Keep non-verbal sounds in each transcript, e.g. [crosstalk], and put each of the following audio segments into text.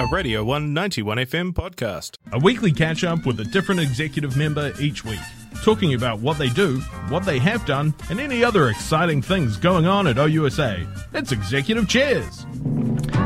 a Radio 191 FM podcast. A weekly catch up with a different executive member each week, talking about what they do, what they have done, and any other exciting things going on at OUSA. It's Executive Chairs.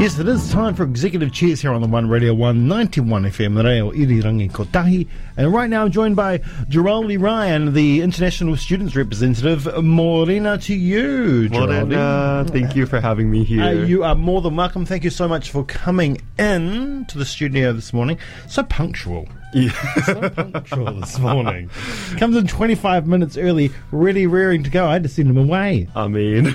Yes, it is time for Executive Cheers here on the One Radio 191 FM, Reo Irirangi Kotahi. And right now I'm joined by Geraldi Ryan, the International Students Representative. Morena to you, Geraldi. Morena, thank you for having me here. Uh, you are more than welcome. Thank you so much for coming in to the studio this morning. So punctual. [laughs] Yeah. So punctual this morning. [laughs] Comes in 25 minutes early, ready, rearing to go. I had to send him away. I mean, [laughs]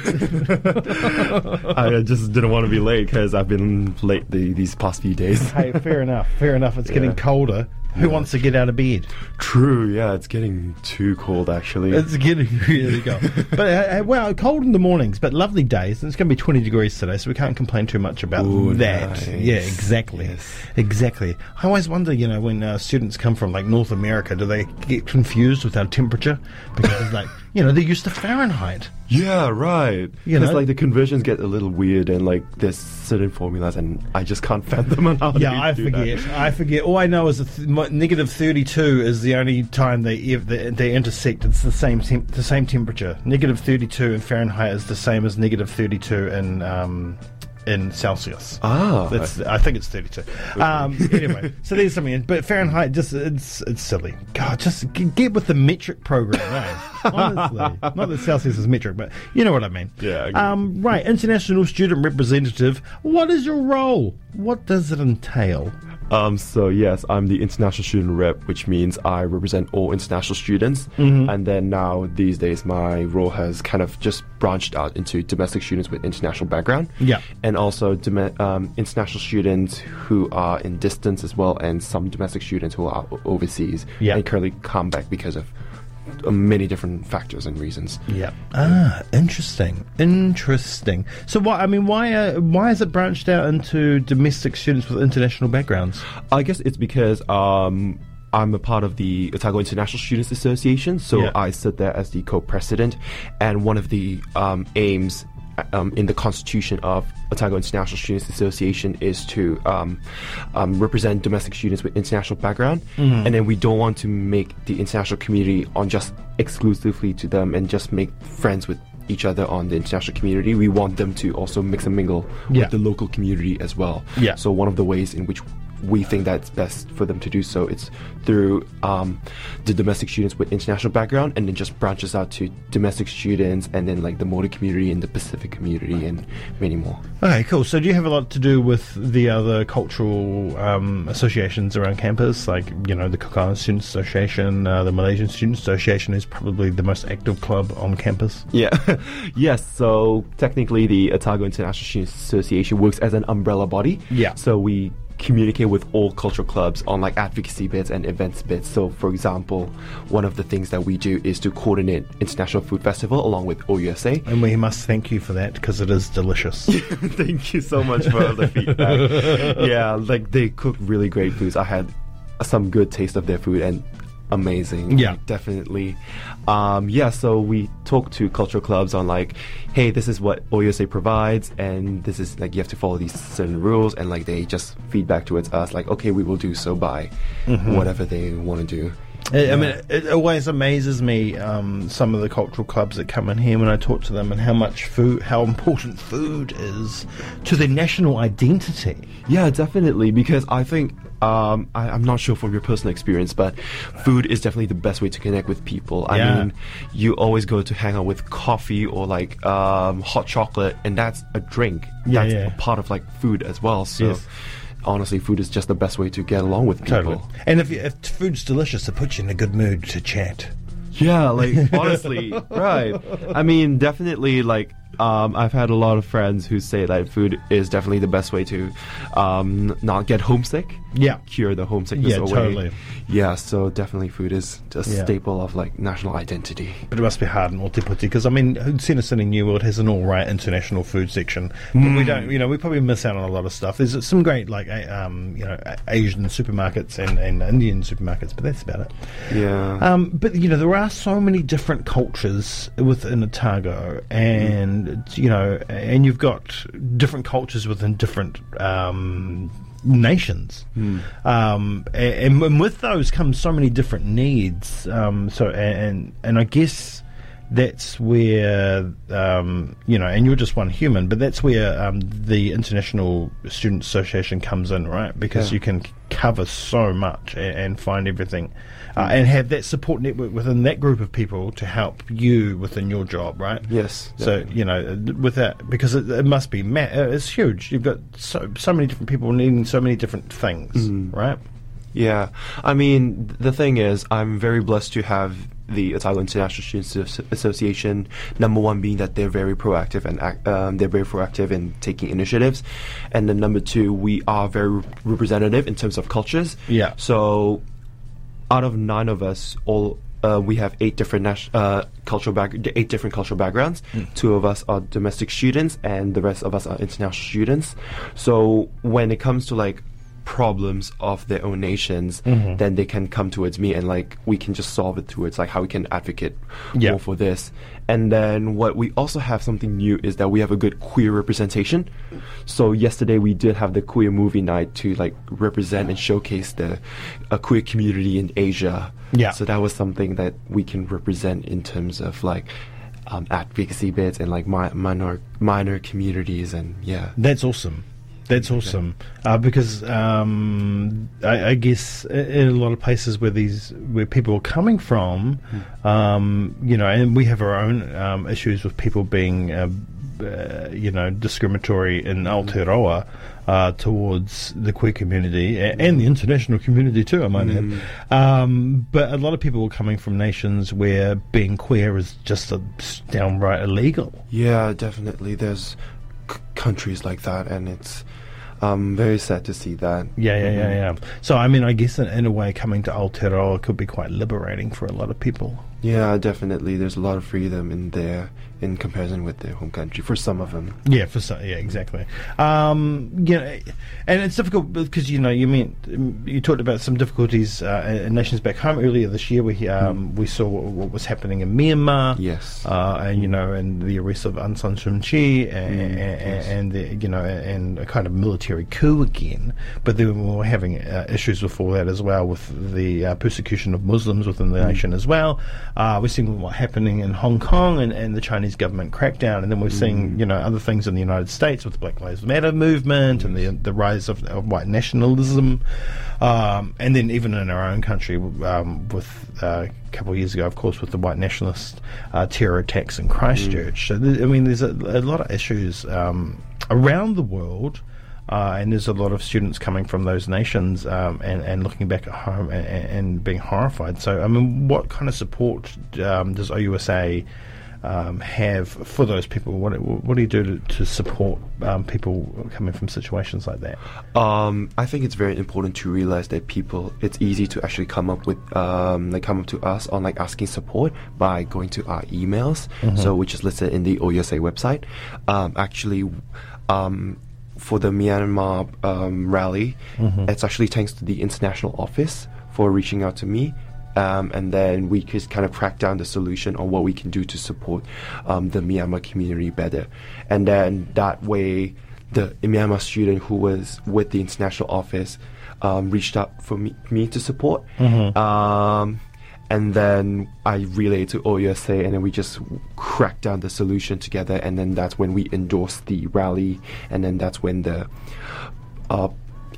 I just didn't want to be late because I've been late the, these past few days. Hey, fair enough. Fair enough. It's getting colder. Who wants to get out of bed? True, yeah, it's getting too cold actually. It's getting really cold. but uh, uh, well, cold in the mornings, but lovely days. And it's going to be 20 degrees today, so we can't complain too much about Ooh, that. nice. Yeah, exactly. Yes. Exactly. I always wonder, you know, when uh, students come from like North America, do they get confused with our temperature? Because it's like, you know, they're used to Fahrenheit. yeah, right. You know? like the conversions get a little weird and like there's certain formulas and I just can't [laughs] fathom on how Yeah, I do that. forget. I forget. All I know is that th- negative thirty-two is the only time they ev- they, they intersect. It's the same temp- the same temperature. Negative thirty-two in Fahrenheit is the same as negative thirty-two in um, in Celsius. Ah. That's, I think it's 32. Um, anyway, so there's something. But Fahrenheit, just it's it's silly. God, just g- get with the metric program, eh? [laughs] Honestly, not that Celsius is metric, but you know what I mean. Yeah, I Um, right, international student representative. What is your role? What does it entail? Um, so yes, I'm the international student rep, which means I represent all international students. Mm-hmm. And then now these days, my role has kind of just branched out into domestic students with international background. Yeah. and also dome- um, international students who are in distance as well, and some domestic students who are overseas Yeah. and currently come back because of many different factors and reasons. Yeah. Ah, interesting. Interesting. So, what? I mean, why? Uh, why is it branched out into domestic students with international backgrounds? I guess it's because um, I'm a part of the Otago International Students Association, so Yeah. I sit there as the co-president, and one of the um, aims um, in the constitution of Otago International Students Association is to um, um, represent domestic students with international background, Mm-hmm. and then we don't want to make the international community on just exclusively to them and just make friends with each other on the international community. We want them to also mix and mingle Yeah. with the local community as well. Yeah. So one of the ways in which we think that's best for them to do so it's through um, the domestic students with international background and then just branches out to domestic students and then like the Māori community and the pacific community and many more Okay, cool. So, do you have a lot to do with the other cultural um, associations around campus, like you know the Kokana Students Association, uh, the Malaysian Students Association is probably the most active club on campus. [laughs] yeah yes so technically the otago international students association works as an umbrella body Yeah. so we communicate with all cultural clubs on like advocacy bits and events bits so for example one of the things that we do is to coordinate international food festival along with ousa And we must thank you for that because it is delicious. [laughs] Thank you so much for the feedback. [laughs] yeah, like they cook really great foods. I had some good taste of their food and amazing. Yeah. Like, definitely. Um, yeah, so we talk to cultural clubs on like, hey, this is what OUSA provides, and this is like you have to follow these certain rules, and like they just feedback towards us, like, okay, we will do so by whatever they want to do. I I mean, it, it always amazes me um, some of the cultural clubs that come in here when I talk to them and how much food, how important food is to their national identity. Yeah, definitely. Because I think um, I, I'm not sure from your personal experience, but food is definitely the best way to connect with people. I Yeah. mean, you always go to hang out with coffee or like um, hot chocolate, and that's a drink. Yeah, that's yeah. a part of like food as well. So. Yes. Honestly, food is just the best way to get along with people. Totally. And if, if food's delicious, it puts you in a good mood to chat. Yeah, like honestly, [laughs] right. I mean, definitely like um, I've had a lot of friends who say that food is definitely the best way to um, not get homesick. Yeah. Cure the homesickness Yeah, away. totally. Yeah, so definitely food is a Yeah. staple of like national identity. But it must be hard in Ōtepoti because I mean, Center City New World has an all right international food section, but we don't. You know, we probably miss out on a lot of stuff. There's some great like um, you know Asian supermarkets and, and Indian supermarkets, but that's about it. Yeah. Um, but you know, there are so many different cultures within Otago, and and you know, and you've got different cultures within different um, nations, um, and, and with those comes so many different needs. Um, so and and I guess that's where um, you know, and you're just one human, but that's where um, the International Student Association comes in, right? Because Yeah. you can cover so much and, and find everything, uh, and have that support network within that group of people to help you within your job, right? Yes. So definitely. you know, with that, because it, it must be ma- uh, it's huge. You've got so so many different people needing so many different things, Mm. right? Yeah, I mean, the thing is, I'm very blessed to have the Otago International Students Association. Number one being that they're very proactive and act, um, they're very proactive in taking initiatives, and then number two, we are very representative in terms of cultures. Yeah. So, out of nine of us, all. Uh, we have eight different nat- uh, cultural back- eight different cultural backgrounds. Two of us are domestic students, and the rest of us are international students. So when it comes to like problems of their own nations, then they can come towards me and like we can just solve it towards like how we can advocate Yeah. more for this. And then what we also have something new is that we have a good queer representation. So yesterday we did have the queer movie night to like represent and showcase the a queer community in Asia. Yeah. So that was something that we can represent in terms of like um, advocacy bits and like mi- minor minor communities and yeah. That's awesome. That's awesome uh, because um, I, I guess in a lot of places where these where people are coming from, um, you know, and we have our own um, issues with people being, uh, uh, you know, discriminatory in Aotearoa uh, towards the queer community a- and the international community too. I might add, um, but a lot of people are coming from nations where being queer is just a, downright illegal. Yeah, definitely. There's c- countries like that, and it's um, very sad to see that. Yeah, yeah, yeah, yeah. So, I mean, I guess in, in a way, coming to Aotearoa could be quite liberating for a lot of people. Yeah, definitely. There's a lot of freedom in there in comparison with their home country for some of them. Yeah, for some, yeah, exactly. Um, you know, and it's difficult because you know you meant you talked about some difficulties uh, in nations back home earlier this year. We um, we saw what, what was happening in Myanmar. Yes. uh, and you know, and the arrest of Aung San Suu Kyi, and, and, yes. and the, you know, and a kind of military coup again. But then we were having uh, issues before that as well with the uh, persecution of Muslims within the nation as well. Uh, we're seeing what happening in Hong Kong and, and the Chinese government crackdown, and then we're seeing you know other things in the United States with the Black Lives Matter movement and the the rise of, of white nationalism, um, and then even in our own country um, with uh, a couple of years ago, of course, with the white nationalist uh, terror attacks in Christchurch. So th- I mean, there's a, a lot of issues um, around the world. Uh, and there's a lot of students coming from those nations um, and, and looking back at home and, and being horrified. So, I mean, what kind of support um, does OUSA um, have for those people? What, what do you do to, to support um, people coming from situations like that? Um, I think it's very important to realize that people, it's easy to actually come up with, um, like come up to us on like asking support by going to our emails, so which is listed in the OUSA website. Um, actually, um, for the Myanmar um, rally, it's actually thanks to the international office for reaching out to me. Um, and then we could kind of crack down the solution on what we can do to support um, the Myanmar community better. And then that way, the Myanmar student who was with the international office um, reached out for me, me to support. Um, and then I relayed to OUSA, and then we just cracked down the solution together. And then that's when we endorsed the rally, and then that's when the uh,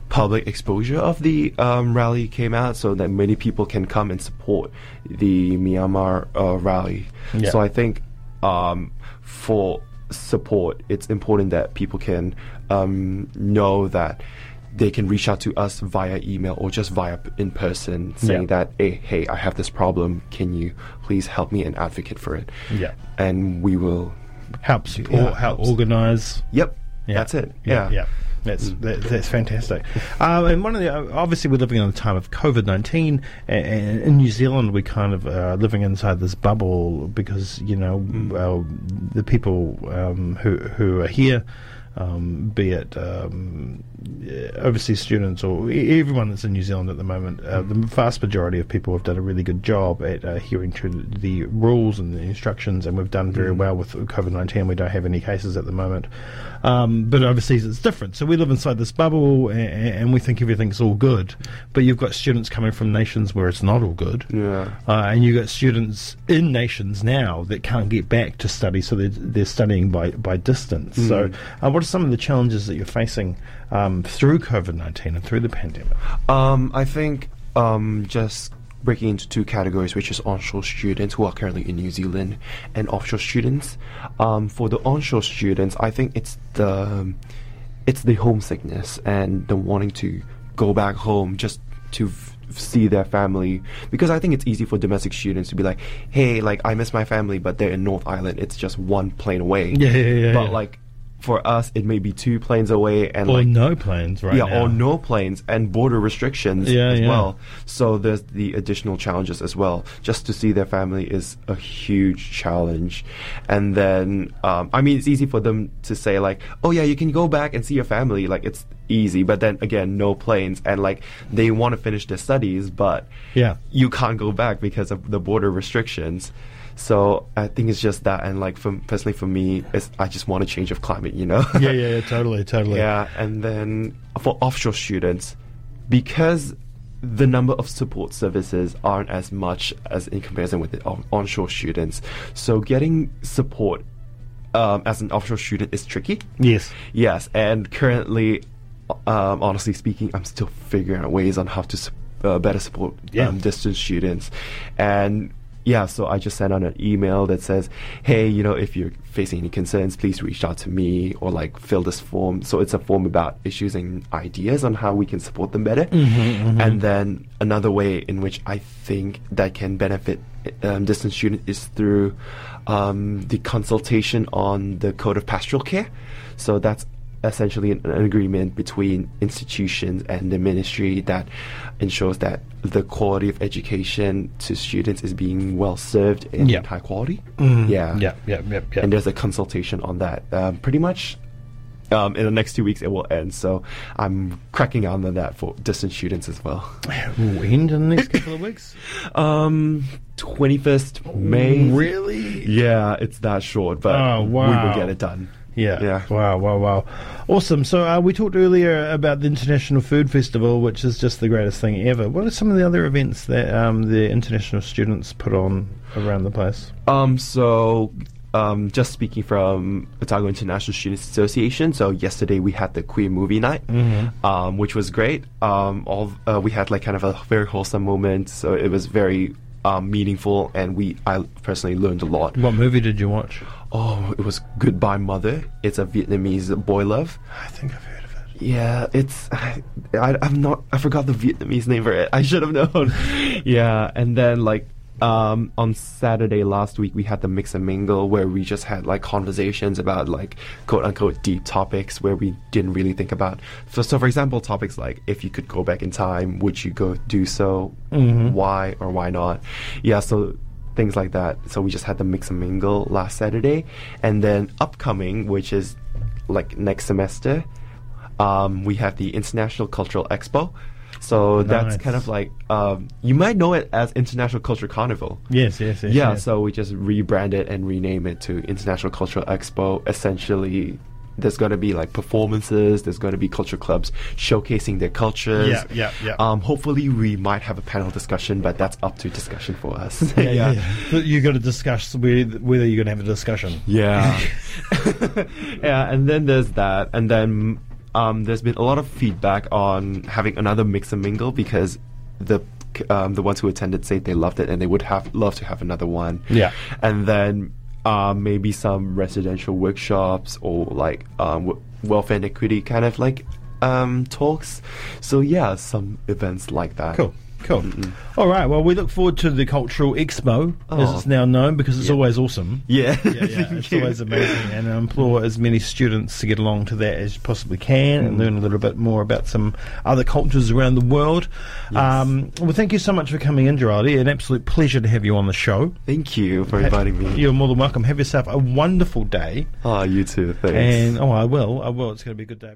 public exposure of the um, rally came out, so that many people can come and support the Myanmar uh, rally. Yeah. So I think um, for support, it's important that people can um, know that they can reach out to us via email or just via in person, saying Yeah. that, hey, hey, I have this problem. Can you please help me and advocate for it? Yeah. And we will. Help support, Yeah, help organise. Yep. Yeah. That's it. Yeah, Yeah. That's that, that's fantastic. Um, and one of the obviously we're living in a time of COVID nineteen, and in New Zealand we kind of are living inside this bubble because you know well, the people um, who who are here. Um, be it um, uh, overseas students or everyone that's in New Zealand at the moment, uh, the vast majority of people have done a really good job at uh, adhering to the rules and the instructions, and we've done very well with COVID 19. We don't have any cases at the moment. Um, but overseas it's different. So we live inside this bubble and, and we think everything's all good. But you've got students coming from nations where it's not all good. Yeah. Uh, and you've got students in nations now that can't get back to study, so they're, they're studying by, by distance. So, uh, what are some of the challenges that you're facing um, through COVID 19 and through the pandemic? Um, I think um, just breaking into two categories, which is onshore students who are currently in New Zealand and offshore students. Um, for the onshore students, I think it's the it's the homesickness and the wanting to go back home just to f- see their family because I think it's easy for domestic students to be like, hey, like I miss my family, but they're in North Island. It's just one plane away. Yeah, yeah, yeah, But yeah. like for us, it may be two planes away and Or like no planes, right? yeah, now. or no planes and border restrictions Yeah, as yeah. well. So there's the additional challenges as well. Just to see their family is a huge challenge. And then, um, I mean, it's easy for them to say like, "Oh yeah, you can go back and see your family." Like it's easy, but then again, no planes, and like they want to finish their studies, but Yeah. you can't go back because of the border restrictions. So I think it's just that, and like for personally for me, it's I just want a change of climate, you know. [laughs] yeah, yeah, yeah, [laughs] totally, totally. Yeah, and then for offshore students, because the number of support services aren't as much as in comparison with the on- onshore students, so getting support um, as an offshore student is tricky. Yes. Yes, and currently, um, honestly speaking, I'm still figuring out ways on how to uh, better support Yeah. um, distance students, and yeah, so I just sent out an email that says, "Hey, you know, if you're facing any concerns, please reach out to me or like fill this form." So it's a form about issues and ideas on how we can support them better, and then another way in which I think that can benefit um, distance students is through um, the consultation on the code of pastoral care. So that's essentially an, an agreement between institutions and the ministry that ensures that the quality of education to students is being well served and Yeah. high quality. Mhm. Yeah. Yeah, yeah, yeah, yeah. And there's a consultation on that. Um, pretty much um, in the next two weeks it will end. So I'm cracking on that for distance students as well. End in the next couple of weeks? [laughs] Um, 21st May. Really? Yeah, it's that short, but Oh, we will get it done. Yeah. Yeah. Wow, wow, wow. Awesome. So uh, we talked earlier about the International Food Festival, which is just the greatest thing ever. What are some of the other events that um, the international students put on around the place? Um, so, um, just speaking from Otago International Students Association. So yesterday we had the queer movie night, um, which was great. Um, all uh, we had like kind of a very wholesome moment. So it was very um, meaningful, and we I personally learned a lot. What movie did you watch? Oh, it was Goodbye Mother. It's a Vietnamese boy love. I think I've heard of it. Yeah, it's I, I I'm not I forgot the Vietnamese name for it. I should have known. [laughs] yeah, and then like um on Saturday last week we had the mix and mingle where we just had like conversations about like quote unquote deep topics where we didn't really think about. So, so for example, topics like if you could go back in time, would you go do so? Why or why not? Yeah, so things like that. So we just had the mix and mingle last Saturday, and then upcoming, which is like next semester, um, we have the International Cultural Expo. So that's kind of like um, you might know it as International Culture Carnival. Yes, yes, yes. Yeah, yes. so we just rebrand it and rename it to International Cultural Expo. Essentially, there's going to be like performances. There's going to be culture clubs showcasing their cultures. Yeah, yeah, yeah. Um, hopefully, we might have a panel discussion, but that's up to discussion for us. [laughs] Yeah, yeah. yeah. But you got to discuss whether, whether you're going to have a discussion. Yeah. [laughs] [laughs] yeah, and then there's that. And then um, there's been a lot of feedback on having another mix and mingle because the um, the ones who attended say they loved it and they would have love to have another one. Yeah. And then um, maybe some residential workshops or like um, w- welfare and equity kind of like um, talks. So yeah, some events like that. Cool. Cool. All right. Well, we look forward to the Cultural Expo, as Oh. it's now known, because it's Yeah. always awesome. Yeah. yeah, [laughs] yeah, it's always amazing, and I implore as many students to get along to that as you possibly can and learn a little bit more about some other cultures around the world. Um, well, thank you so much for coming in, Giraldi. An absolute pleasure to have you on the show. Thank you for inviting me. You're more than welcome. Have yourself a wonderful day. Oh, you too. Thanks. And oh, I will. I will. It's going to be a good day.